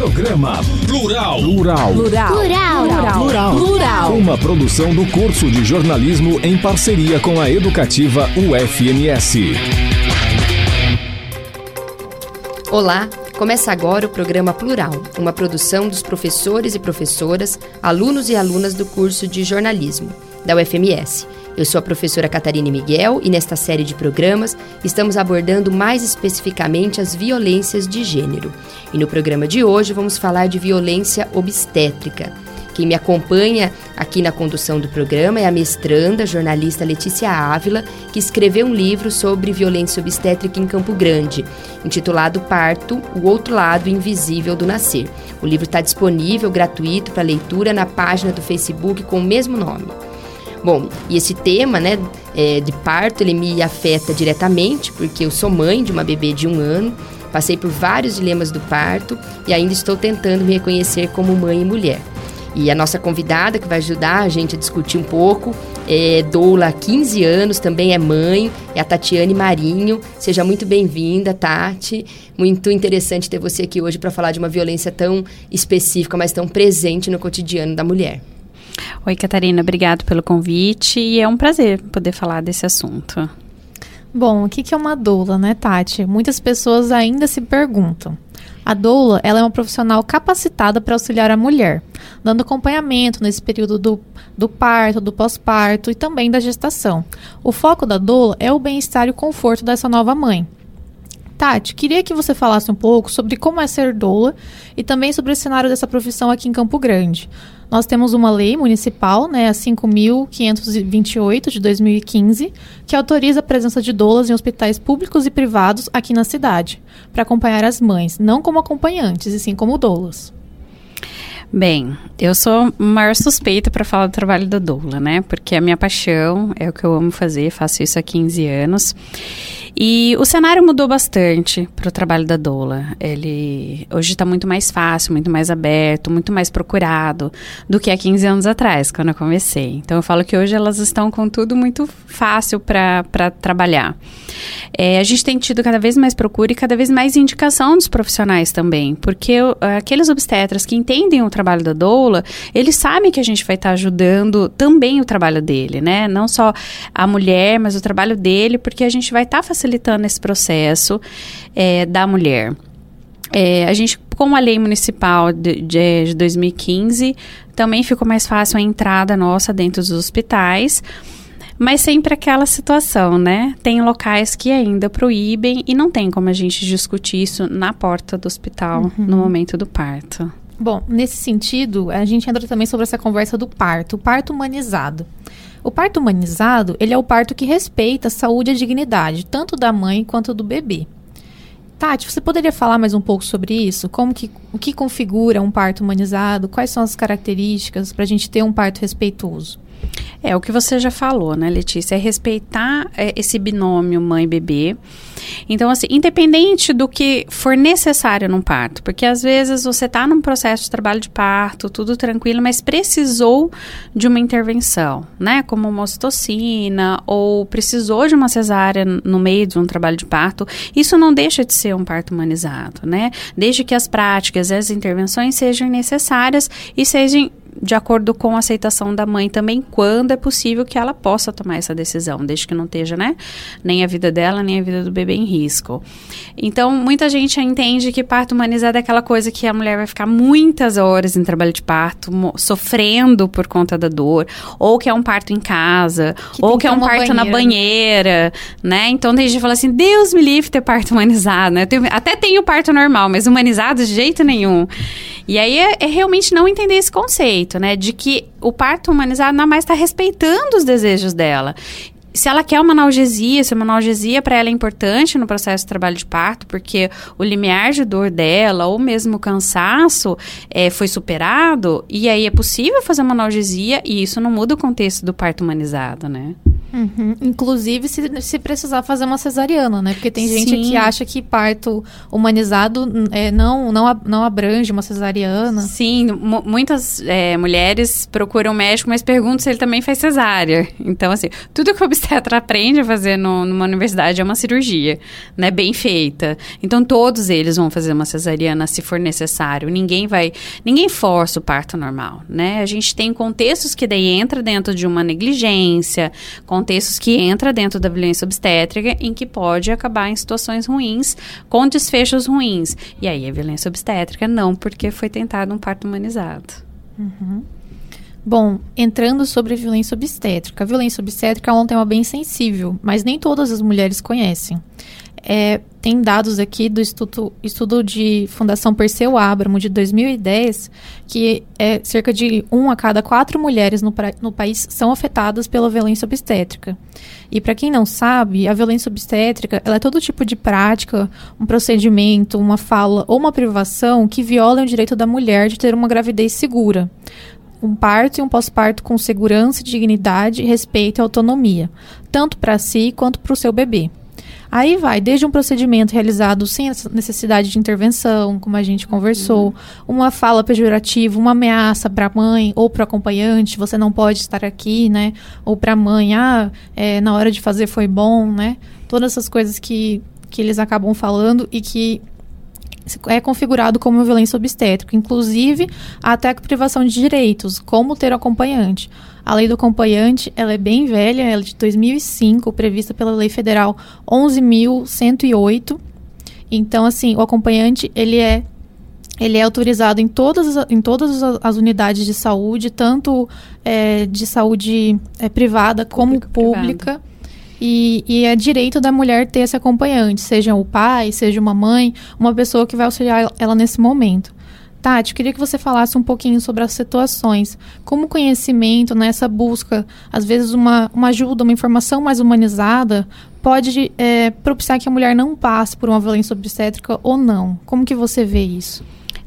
Programa Plural. Plural. Plural. Plural. Plural. Plural. Uma produção do curso de jornalismo em parceria com a educativa UFMS. Olá, começa agora o programa Plural, uma produção dos professores e professoras, alunos e alunas do curso de jornalismo da UFMS. Eu sou a professora Catarina Miguel e nesta série de programas estamos abordando mais especificamente as violências de gênero. E no programa de hoje vamos falar de violência obstétrica. Quem me acompanha aqui na condução do programa é a mestranda, jornalista Letícia Ávila, que escreveu um livro sobre violência obstétrica em Campo Grande, intitulado Parto, o outro lado invisível do nascer. O livro está disponível gratuito para leitura na página do Facebook com o mesmo nome. Bom, e esse tema, né, é, de parto, ele me afeta diretamente, porque eu sou mãe de uma bebê de um ano, passei por vários dilemas do parto e ainda estou tentando me reconhecer como mãe e mulher. E a nossa convidada que vai ajudar a gente a discutir um pouco é doula há 15 anos, também é mãe, é a Tatiane Marinho. Seja muito bem-vinda, Tati. Muito interessante ter você aqui hoje para falar de uma violência tão específica, mas tão presente no cotidiano da mulher. Oi, Catarina, obrigado pelo convite e é um prazer poder falar desse assunto. Bom, o que é uma doula, né, Tati? Muitas pessoas ainda se perguntam. A doula ela é uma profissional capacitada para auxiliar a mulher, dando acompanhamento nesse período do, do parto, do pós-parto e também da gestação. O foco da doula é o bem-estar e o conforto dessa nova mãe. Tati, queria que você falasse um pouco sobre como é ser doula e também sobre o cenário dessa profissão aqui em Campo Grande. Nós temos uma lei municipal, né, a 5.528 de 2015, que autoriza a presença de doulas em hospitais públicos e privados aqui na cidade, para acompanhar as mães, não como acompanhantes, e sim como doulas. Bem, eu sou maior suspeita para falar do trabalho da doula, né? Porque é a minha paixão, é o que eu amo fazer, faço isso há 15 anos. E o cenário mudou bastante para o trabalho da doula. Ele hoje está muito mais fácil, muito mais aberto, muito mais procurado do que há 15 anos atrás, quando eu comecei. Então eu falo que hoje elas estão com tudo muito fácil para trabalhar. É, a gente tem tido cada vez mais procura e cada vez mais indicação dos profissionais também, porque aqueles obstetras que entendem o trabalho da doula, eles sabem que a gente vai estar tá ajudando também o trabalho dele, né? Não só a mulher, mas o trabalho dele, porque a gente vai estar tá facilitando esse processo é, da mulher. É, a gente, com a lei municipal de, de, de 2015, também ficou mais fácil a entrada nossa dentro dos hospitais. Mas sempre aquela situação, né? Tem locais que ainda proíbem e não tem como a gente discutir isso na porta do hospital uhum. no momento do parto. Bom, nesse sentido, a gente entra também sobre essa conversa do parto, o parto humanizado. O parto humanizado, ele é o parto que respeita a saúde e a dignidade, tanto da mãe quanto do bebê. Tati, você poderia falar mais um pouco sobre isso? Como que, o que configura um parto humanizado? Quais são as características para a gente ter um parto respeitoso? É o que você já falou, né, Letícia? É respeitar é, esse binômio mãe-bebê. Então, assim, independente do que for necessário num parto, porque às vezes você está num processo de trabalho de parto, tudo tranquilo, mas precisou de uma intervenção, né? Como uma ocitocina, ou precisou de uma cesárea no meio de um trabalho de parto. Isso não deixa de ser um parto humanizado, né? Desde que as práticas, as intervenções sejam necessárias e sejam de acordo com a aceitação da mãe também, quando é possível que ela possa tomar essa decisão, desde que não esteja, né, nem a vida dela, nem a vida do bebê em risco. Então, muita gente entende que parto humanizado é aquela coisa que a mulher vai ficar muitas horas em trabalho de parto, sofrendo por conta da dor, ou que é um parto em casa, que ou que é um parto banheira, na né? banheira, né? Então, tem gente que fala assim, Deus me livre ter parto humanizado, né? Tenho, até tenho parto normal, mas humanizado de jeito nenhum. E aí é, é realmente não entender esse conceito, né? De que o parto humanizado nada mais está respeitando os desejos dela se ela quer uma analgesia, se uma analgesia para ela é importante no processo de trabalho de parto, porque o limiar de dor dela, ou mesmo o cansaço, é, foi superado, e aí é possível fazer uma analgesia, e isso não muda o contexto do parto humanizado, né? Uhum. Inclusive, se, se precisar fazer uma cesariana, né? Porque tem gente Sim. que acha que parto humanizado é, não, não, não abrange uma cesariana. Sim, mu- muitas é, mulheres procuram o médico, mas perguntam se ele também faz cesárea. Então, assim, tudo que o obstetra aprende a fazer no- numa universidade é uma cirurgia, né? Bem feita. Então, todos eles vão fazer uma cesariana se for necessário. Ninguém vai... Ninguém força o parto normal, né? A gente tem contextos que daí entra dentro de uma negligência, contextos que entra dentro da violência obstétrica em que pode acabar em situações ruins, com desfechos ruins. E aí, a violência obstétrica não, porque foi tentado um parto humanizado. Bom, entrando sobre violência obstétrica. A violência obstétrica é um tema bem sensível, mas nem todas as mulheres conhecem. É, tem dados aqui do estudo, estudo de Fundação Perseu Abramo de 2010 que é, cerca de um a cada quatro mulheres no, pra- no país são afetadas pela violência obstétrica. E para quem não sabe, a violência obstétrica é todo tipo de prática, um procedimento, uma fala ou uma privação que violam o direito da mulher de ter uma gravidez segura um parto e um pós-parto com segurança, dignidade, respeito e autonomia, tanto para si quanto para o seu bebê. Aí vai desde um procedimento realizado sem necessidade de intervenção, como a gente conversou, uma fala pejorativa, uma ameaça para a mãe ou para o acompanhante, você não pode estar aqui, né? Ou para a mãe, ah, é, na hora de fazer foi bom, né? Todas essas coisas que, que eles acabam falando e que é configurado como violência obstétrica, inclusive até a privação de direitos, como ter acompanhante. A lei do acompanhante, ela é bem velha, ela é de 2005, prevista pela Lei Federal 11.108. Então, assim, o acompanhante, ele é ele é autorizado em todas, as- em todas as- unidades de saúde, tanto é, de saúde é, privada como pública. E, e é direito da mulher ter esse acompanhante, seja o pai, seja uma mãe, uma pessoa que vai auxiliar ela nesse momento. Tati, eu queria que você falasse um pouquinho sobre as situações. Como o conhecimento, nessa busca, às vezes uma, uma ajuda, uma informação mais humanizada, pode é, propiciar que a mulher não passe por uma violência obstétrica ou não. Como que você vê isso?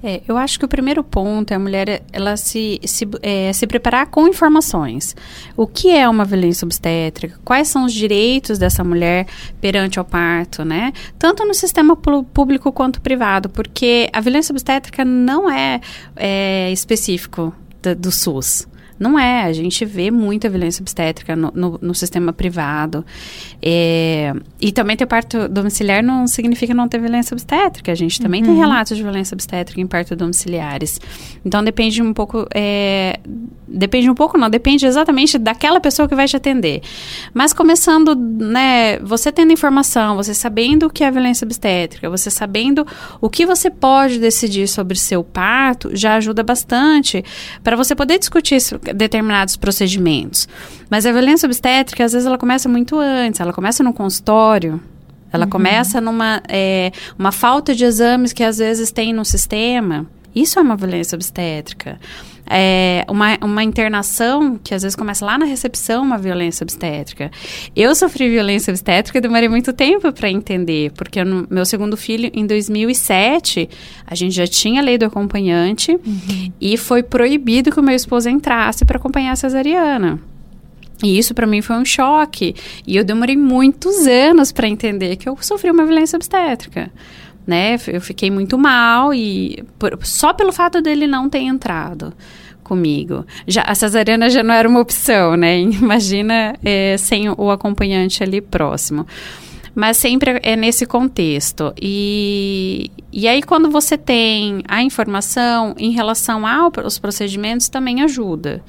É, eu acho que o primeiro ponto é a mulher ela se, se, é, se preparar com informações. O que é uma violência obstétrica? Quais são os direitos dessa mulher perante ao parto, né? Tanto no sistema público quanto privado, porque a violência obstétrica não é, é específico da- do SUS. Não é, a gente vê muita violência obstétrica no, no- no sistema privado. É, e também ter parto domiciliar não significa não ter violência obstétrica. A gente também tem relatos de violência obstétrica em parto domiciliares. Então depende um pouco. é, depende um pouco, não, depende exatamente daquela pessoa que vai te atender. Mas começando, né, você tendo informação, você sabendo o que é violência obstétrica, você sabendo o que você pode decidir sobre seu parto, já ajuda bastante para você poder discutir isso- determinados procedimentos. Mas a violência obstétrica, às vezes, ela começa muito antes, ela começa no consultório. Ela começa numa é, uma falta de exames que às vezes tem no sistema. Isso é uma violência obstétrica. É, uma, uma internação que às vezes começa lá na recepção, uma violência obstétrica. Eu sofri violência obstétrica e demorei muito tempo para entender, porque no meu segundo filho, em 2007, a gente já tinha a lei do acompanhante e foi proibido que o meu esposo entrasse para acompanhar a cesariana. E isso para mim foi um choque. E eu demorei muitos anos para entender que eu sofri uma violência obstétrica. Né? Eu fiquei muito mal e por- só pelo fato dele não ter entrado comigo. Já, a cesariana já não era uma opção, né? Imagina eh, sem o acompanhante ali próximo. Mas sempre é nesse contexto. E, e aí, quando você tem a informação em relação aos procedimentos, também ajuda.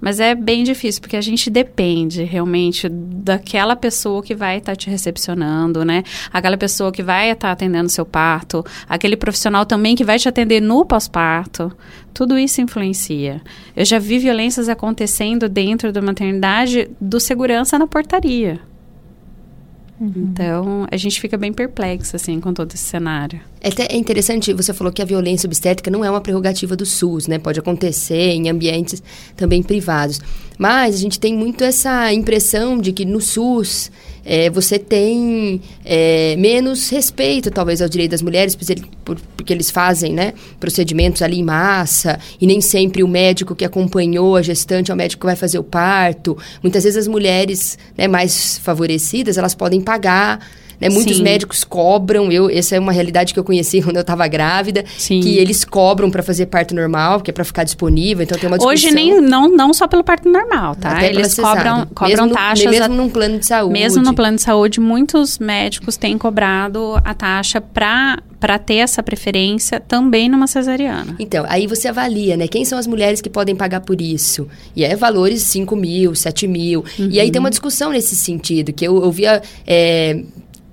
Mas é bem difícil, porque a gente depende realmente daquela pessoa que vai estar te recepcionando, né? Aquela pessoa que vai estar atendendo seu parto, aquele profissional também que vai te atender no pós-parto. Tudo isso influencia. Eu já vi violências acontecendo dentro da maternidade do segurança na portaria. Então, a gente fica bem perplexo, assim, com todo esse cenário. É até é interessante, você falou que a violência obstétrica não é uma prerrogativa do SUS, né? Pode acontecer em ambientes também privados. Mas a gente tem muito essa impressão de que no SUS é, você tem é, menos respeito, talvez, ao direito das mulheres, porque eles fazem né, procedimentos ali em massa, e nem sempre o médico que acompanhou a gestante é o médico que vai fazer o parto. Muitas vezes as mulheres né, mais favorecidas, elas podem pagar né? Muitos Sim. médicos cobram, eu, essa é uma realidade que eu conheci quando eu estava grávida, Sim. que eles cobram para fazer parto normal, que é para ficar disponível, então tem uma discussão. Hoje nem, não, não só pelo parto normal, tá? Até eles cobram, cobram mesmo taxas... No, mesmo num plano de saúde. Mesmo no plano de saúde, muitos médicos têm cobrado a taxa para para ter essa preferência também numa cesariana. Então, aí você avalia, né? Quem são as mulheres que podem pagar por isso? E é valores 5 mil, 7 mil. Uhum. E aí tem uma discussão nesse sentido, que eu, eu via é,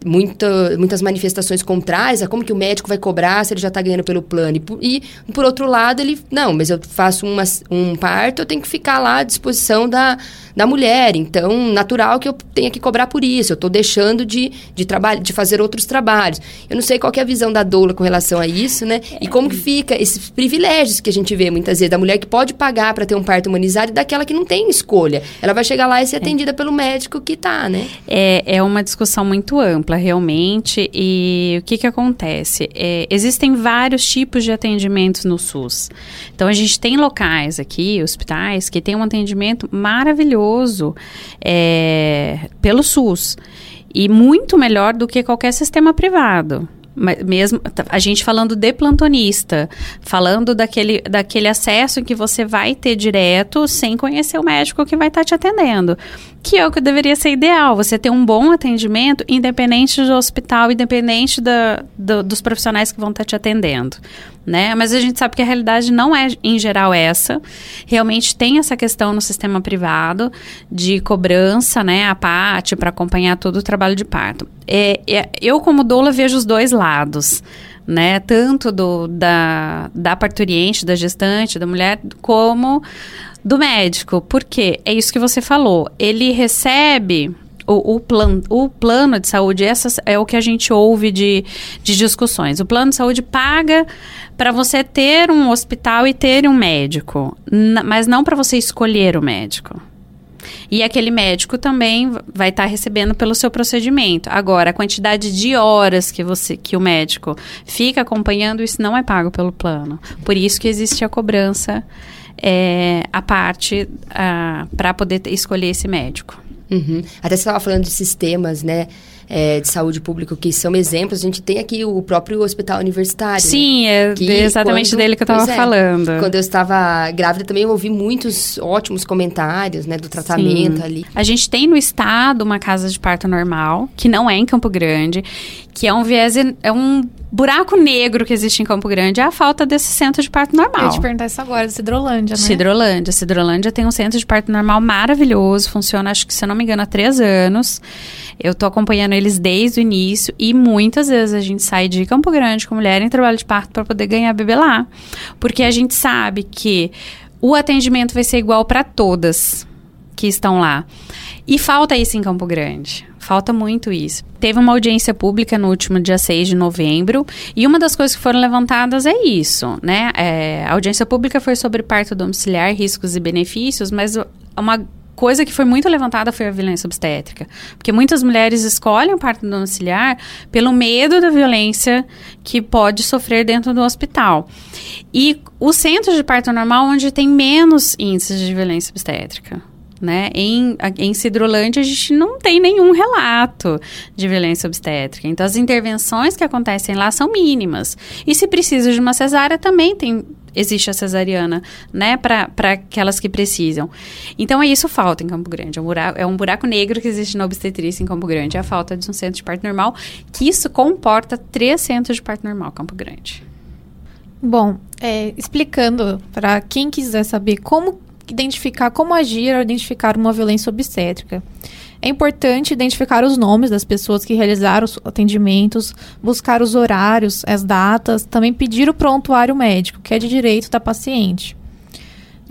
muita, muitas manifestações contrárias como que o médico vai cobrar se ele já está ganhando pelo plano. E por, e, por outro lado, ele, não, mas eu faço uma, um parto, eu tenho que ficar lá à disposição da, da mulher. Então, natural que eu tenha que cobrar por isso. Eu estou deixando de, de, trabalho, de fazer outros trabalhos. Eu não sei qual é a visão da doula com relação a isso, né? E como que fica esses privilégios que a gente vê muitas vezes da mulher que pode pagar para ter um parto humanizado e daquela que não tem escolha. Ela vai chegar lá e ser é. atendida pelo médico que está, né? É, é uma discussão muito ampla, realmente. E o que que acontece? É, existem vários tipos de atendimentos no SUS. Então, a gente tem locais aqui, hospitais, que tem um atendimento maravilhoso maravilhoso é, pelo SUS. E muito melhor do que qualquer sistema privado. Mesmo a gente falando de plantonista, falando daquele, daquele acesso que você vai ter direto sem conhecer o médico que vai estar tá te atendendo que é o que deveria ser ideal, você ter um bom atendimento, independente do hospital, independente da, do, dos profissionais que vão estar te atendendo, né? Mas a gente sabe que a realidade não é, em geral, essa. Realmente tem essa questão no sistema privado de cobrança, né, a parte para acompanhar todo o trabalho de parto. É, é, eu, como doula, vejo os dois lados, né? Tanto do, da, da parturiente, da gestante, da mulher, como do médico. Porque é isso que você falou. Ele recebe o, o, plan, o plano de saúde, essas é o que a gente ouve de, de discussões. O plano de saúde paga para você ter um hospital e ter um médico, mas não para você escolher o médico. E aquele médico também vai estar tá recebendo pelo seu procedimento. Agora, a quantidade de horas que você que o médico fica acompanhando, isso não é pago pelo plano. Por isso que existe a cobrança é, a parte para poder escolher esse médico. Uhum. Até você estava falando de sistemas, né? É, de saúde pública que são exemplos. A gente tem aqui o próprio hospital universitário. Né? Sim, né? é que exatamente quando, dele que eu estava é, falando. Quando eu estava grávida também eu ouvi muitos ótimos comentários, né, do tratamento Sim. ali. A gente tem no estado uma casa de parto normal, que não é em Campo Grande, que é um viés, é um buraco negro que existe em Campo Grande é a falta desse centro de parto normal. Eu ia te perguntar isso agora, Cidrolândia, né? Cidrolândia. Cidrolândia tem um centro de parto normal maravilhoso, funciona, acho que, se eu não me engano, há três anos. Eu tô acompanhando eles desde o início e muitas vezes a gente sai de Campo Grande com mulher em trabalho de parto para poder ganhar bebê lá. Porque a gente sabe que o atendimento vai ser igual para todas que estão lá. E falta isso em Campo Grande. Falta muito isso. Teve uma audiência pública no último dia 6 de novembro e uma das coisas que foram levantadas é isso, né? É, a audiência pública foi sobre parto domiciliar, riscos e benefícios, mas uma coisa que foi muito levantada foi a violência obstétrica. Porque muitas mulheres escolhem o parto domiciliar pelo medo da violência que pode sofrer dentro do hospital. E o centro de parto normal onde tem menos índices de violência obstétrica né? Em, em Cidrolândia, a gente não tem nenhum relato de violência obstétrica. Então, as intervenções que acontecem lá são mínimas. E se precisa de uma cesárea, também tem existe a cesariana, né, para aquelas que precisam. Então, é isso falta em Campo Grande. É um, buraco, é um buraco negro que existe na obstetrícia em Campo Grande. É a falta de um centro de parto normal, que isso comporta três centros de parto normal Campo Grande. Bom, é, explicando para quem quiser saber como identificar como agir ao identificar uma violência obstétrica. É importante identificar os nomes das pessoas que realizaram os atendimentos, buscar os horários, as datas, também pedir o prontuário médico, que é de direito da paciente.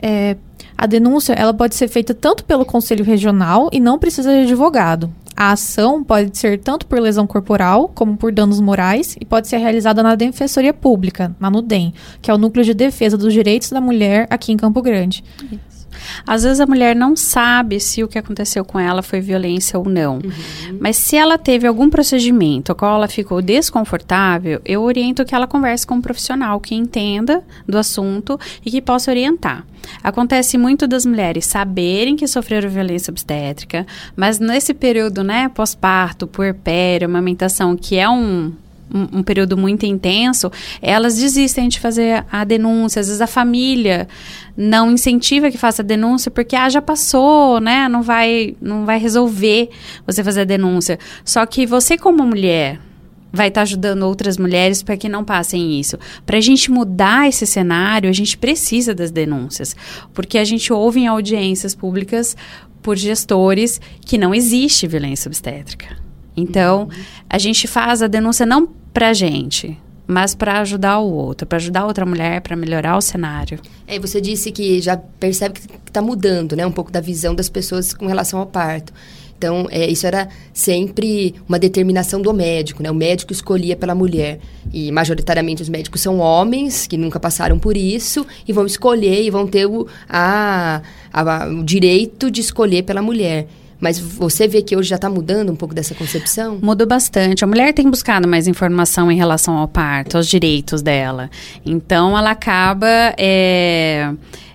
É, a denúncia ela pode ser feita tanto pelo Conselho Regional e não precisa de advogado. A ação pode ser tanto por lesão corporal como por danos morais e pode ser realizada na Defensoria Pública, na NUDEM, que é o Núcleo de Defesa dos Direitos da Mulher aqui em Campo Grande. Isso. Às vezes a mulher não sabe se o que aconteceu com ela foi violência ou não. Uhum. Mas se ela teve algum procedimento ao qual ela ficou desconfortável, eu oriento que ela converse com um profissional que entenda do assunto e que possa orientar. Acontece muito das mulheres saberem que sofreram violência obstétrica, mas nesse período, né, pós-parto, puerpério, amamentação, que é um um, um, período muito intenso, elas desistem de fazer a denúncia. Às vezes a família não incentiva que faça a denúncia porque ah, já passou, né? Não vai, não vai resolver você fazer a denúncia. Só que você como mulher vai estar tá ajudando outras mulheres para que não passem isso. Para a gente mudar esse cenário, a gente precisa das denúncias, porque a gente ouve em audiências públicas por gestores que não existe violência obstétrica. Então, a gente faz a denúncia não para a gente, mas para ajudar o outro, para ajudar outra mulher, para melhorar o cenário. É, você disse que já percebe que está mudando, né, um pouco da visão das pessoas com relação ao parto. Então, é, isso era sempre uma determinação do médico, né? O médico escolhia pela mulher. E, majoritariamente, os médicos são homens que nunca passaram por isso e vão escolher e vão ter o, a, a, o direito de escolher pela mulher. Mas você vê que hoje já está mudando um pouco dessa concepção? Mudou bastante. A mulher tem buscado mais informação em relação ao parto, aos direitos dela. Então, ela acaba. É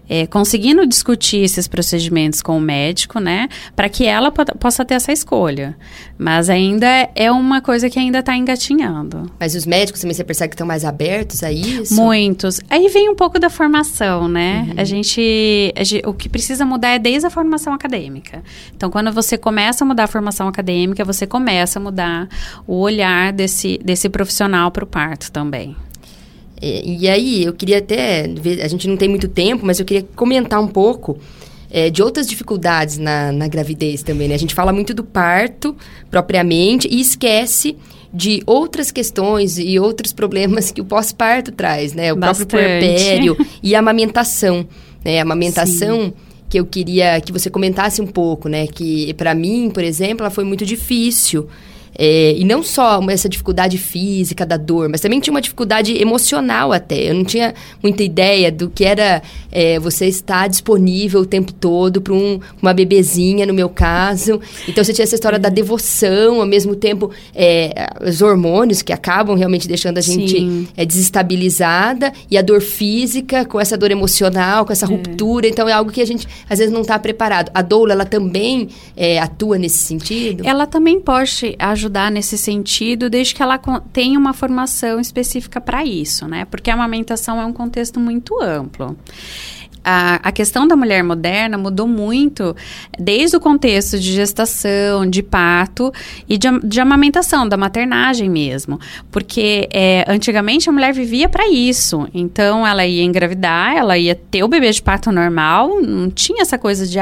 é, conseguindo discutir esses procedimentos com o médico, né, para que ela possa ter essa escolha. Mas ainda é uma coisa que ainda está engatinhando. Mas os médicos também você percebe que estão mais abertos a isso? Muitos. Aí vem um pouco da formação, né? Uhum. A, gente, a gente, o que precisa mudar é desde a formação acadêmica. Então, quando você começa a mudar a formação acadêmica, você começa a mudar o olhar desse, desse profissional para o parto também. E, e, aí, eu queria até. A gente não tem muito tempo, mas eu queria comentar um pouco é, de outras dificuldades na, na gravidez também. Né? A gente fala muito do parto propriamente e esquece de outras questões e outros problemas que o pós-parto traz, né? O Bastante. próprio puerpério e a amamentação. Né? A amamentação. Sim que eu queria que você comentasse um pouco, né? Que para mim, por exemplo, ela foi muito difícil. É, e não só essa dificuldade física da dor, mas também tinha uma dificuldade emocional até. Eu não tinha muita ideia do que era é, você estar disponível o tempo todo para um, uma bebezinha, no meu caso. Então você tinha essa história da devoção, ao mesmo tempo é, os hormônios que acabam realmente deixando a gente é, desestabilizada e a dor física com essa dor emocional, com essa é. ruptura. Então é algo que a gente às vezes não está preparado. A doula, ela também é, atua nesse sentido? Ela também pode ajudar ajudar nesse sentido, desde que ela tenha uma formação específica para isso, né? Porque a amamentação é um contexto muito amplo a, a questão da mulher moderna mudou muito desde o contexto de gestação, de parto e de, de amamentação, da maternagem mesmo. Porque é, antigamente a mulher vivia para isso. Então ela ia engravidar, ela ia ter o bebê de parto normal, não tinha essa coisa de,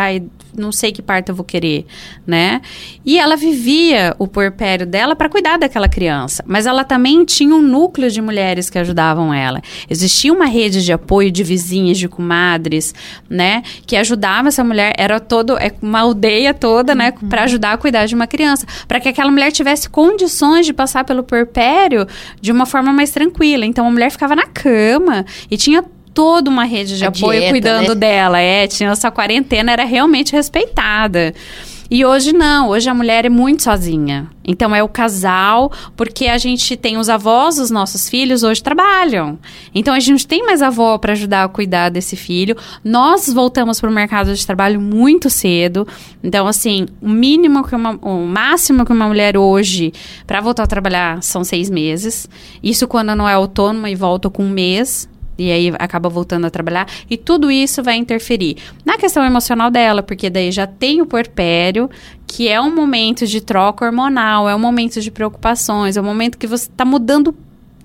não sei que parto eu vou querer, né? E ela vivia o puerpério dela para cuidar daquela criança. Mas ela também tinha um núcleo de mulheres que ajudavam ela. Existia uma rede de apoio de vizinhas, de comadres né? Que ajudava essa mulher, era todo, é uma aldeia toda, né? Uhum. Para ajudar a cuidar de uma criança. Para que aquela mulher tivesse condições de passar pelo puerpério de uma forma mais tranquila. Então a mulher ficava na cama e tinha toda uma rede de a apoio dieta, cuidando né? dela. É, tinha essa quarentena, era realmente respeitada. E hoje não, hoje a mulher é muito sozinha. Então é o casal, porque a gente tem os avós, os nossos filhos hoje trabalham. Então a gente tem mais avó para ajudar a cuidar desse filho. Nós voltamos para o mercado de trabalho muito cedo. Então assim, o mínimo que uma, o máximo que uma mulher hoje para voltar a trabalhar são seis meses. Isso quando não é autônoma e volta com um mês e aí acaba voltando a trabalhar. E tudo isso vai interferir na questão emocional dela, porque daí já tem o puerpério, que é um momento de troca hormonal, é um momento de preocupações, é um momento que você está mudando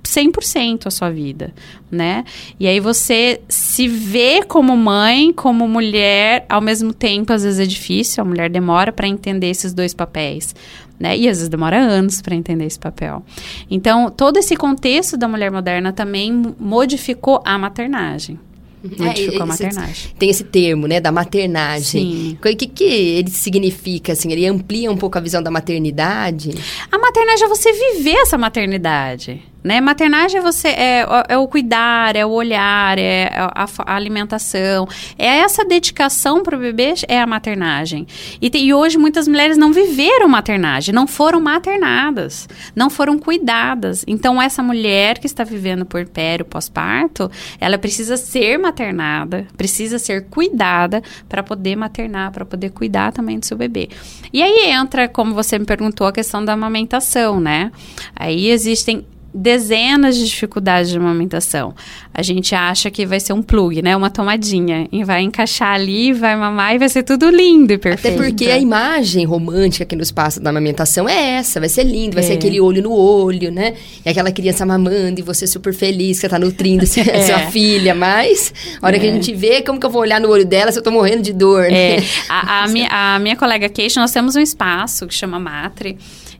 100% a sua vida, né? E aí você se vê como mãe, como mulher, ao mesmo tempo, às vezes é difícil, a mulher demora para entender esses dois papéis né? E às vezes demora anos para entender esse papel. Então, todo esse contexto da mulher moderna também modificou a maternagem. Uhum. Modificou é, a maternagem. Tem esse termo, né, da maternagem. Sim. O que, que ele significa, assim? Ele amplia um pouco a visão da maternidade? A maternagem é você viver essa maternidade né? Maternagem é você é, é o cuidar, é o olhar, é a, a alimentação, é essa dedicação para o bebê é a maternagem. E, e hoje muitas mulheres não viveram maternagem, não foram maternadas, não foram cuidadas. Então essa mulher que está vivendo puerpério, pós-parto, ela precisa ser maternada, precisa ser cuidada para poder maternar, para poder cuidar também do seu bebê. E aí entra, como você me perguntou, a questão da amamentação, né? Aí existem dezenas de dificuldades de amamentação. A gente acha que vai ser um plug, né? Uma tomadinha. E vai encaixar ali, vai mamar e vai ser tudo lindo e perfeito. Até porque a imagem romântica que nos passa da amamentação é essa. Vai ser lindo, vai é. ser aquele olho no olho, né? E aquela criança mamando e você super feliz que você tá nutrindo é. sua filha. Mas, a hora é. que a é. gente vê, como que eu vou olhar no olho dela se eu tô morrendo de dor, né? É. A, a, minha, a minha colega Kate, nós temos um espaço que chama Matre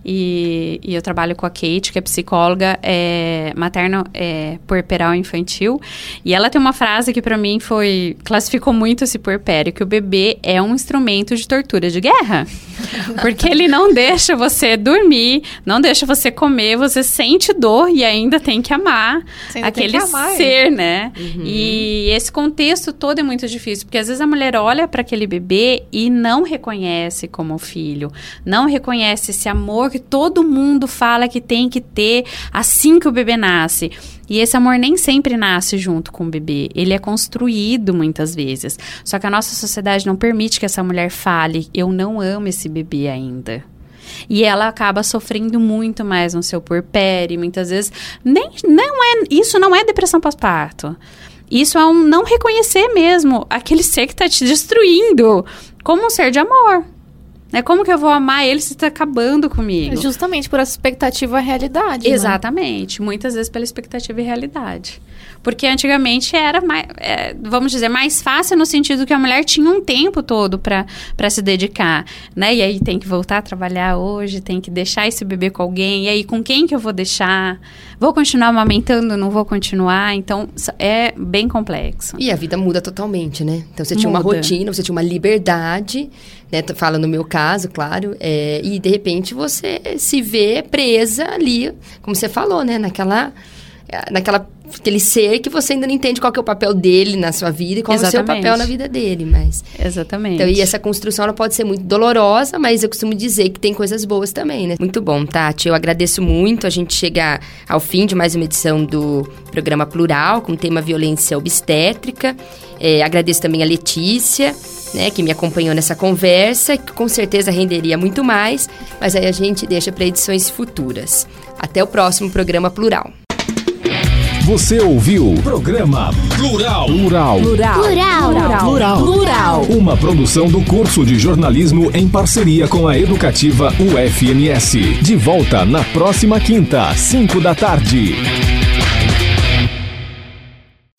e, e, eu trabalho com a Kate, que é psicóloga é, materno é, puerperal infantil. E ela tem uma frase que para mim foi classificou muito esse puerpério, que o bebê é um instrumento de tortura de guerra. Porque ele não deixa você dormir, não deixa você comer, você sente dor e ainda tem que amar aquele que amar, ser, né? Uhum. E esse contexto todo é muito difícil, porque às vezes a mulher olha para aquele bebê e não reconhece como filho, não reconhece esse amor que todo mundo fala que tem que ter assim que o bebê nasce. E esse amor nem sempre nasce junto com o bebê, ele é construído muitas vezes. Só que a nossa sociedade não permite que essa mulher fale: eu não amo esse bebê ainda. E ela acaba sofrendo muito mais no seu porpério, muitas vezes nem não é, isso não é depressão pós-parto. Isso é um não reconhecer mesmo aquele ser que está te destruindo como um ser de amor. É como que eu vou amar ele se está acabando comigo? Justamente por essa expectativa e realidade. Né? Exatamente. Né? Muitas vezes pela expectativa e realidade. Porque antigamente era, mais, é, vamos dizer, mais fácil no sentido que a mulher tinha um tempo todo para se dedicar, né? E aí tem que voltar a trabalhar hoje, tem que deixar esse bebê com alguém, e aí com quem que eu vou deixar? Vou continuar amamentando, não vou continuar? Então, é bem complexo. E a vida muda totalmente, né? Então, você tinha muda. uma rotina, você tinha uma liberdade, né? Fala no meu caso, claro, é, e de repente você se vê presa ali, como você falou, né? Naquela naquela aquele ser que você ainda não entende qual é o papel dele na sua vida e qual Exatamente. é o seu papel na vida dele, mas Exatamente. Então, e essa construção ela pode ser muito dolorosa, mas eu costumo dizer que tem coisas boas também, né? Muito bom, Tati. Eu agradeço muito. A gente chega ao fim de mais uma edição do programa Plural com o tema violência obstétrica. É, agradeço também a Letícia. Né, que me acompanhou nessa conversa, que com certeza renderia muito mais, mas aí a gente deixa para edições futuras. Até o próximo programa Plural. Você ouviu Programa Plural. Plural. Plural. Plural. Plural. Plural. Uma produção do curso de jornalismo em parceria com a educativa UFMS. De volta na próxima quinta, 5 da tarde.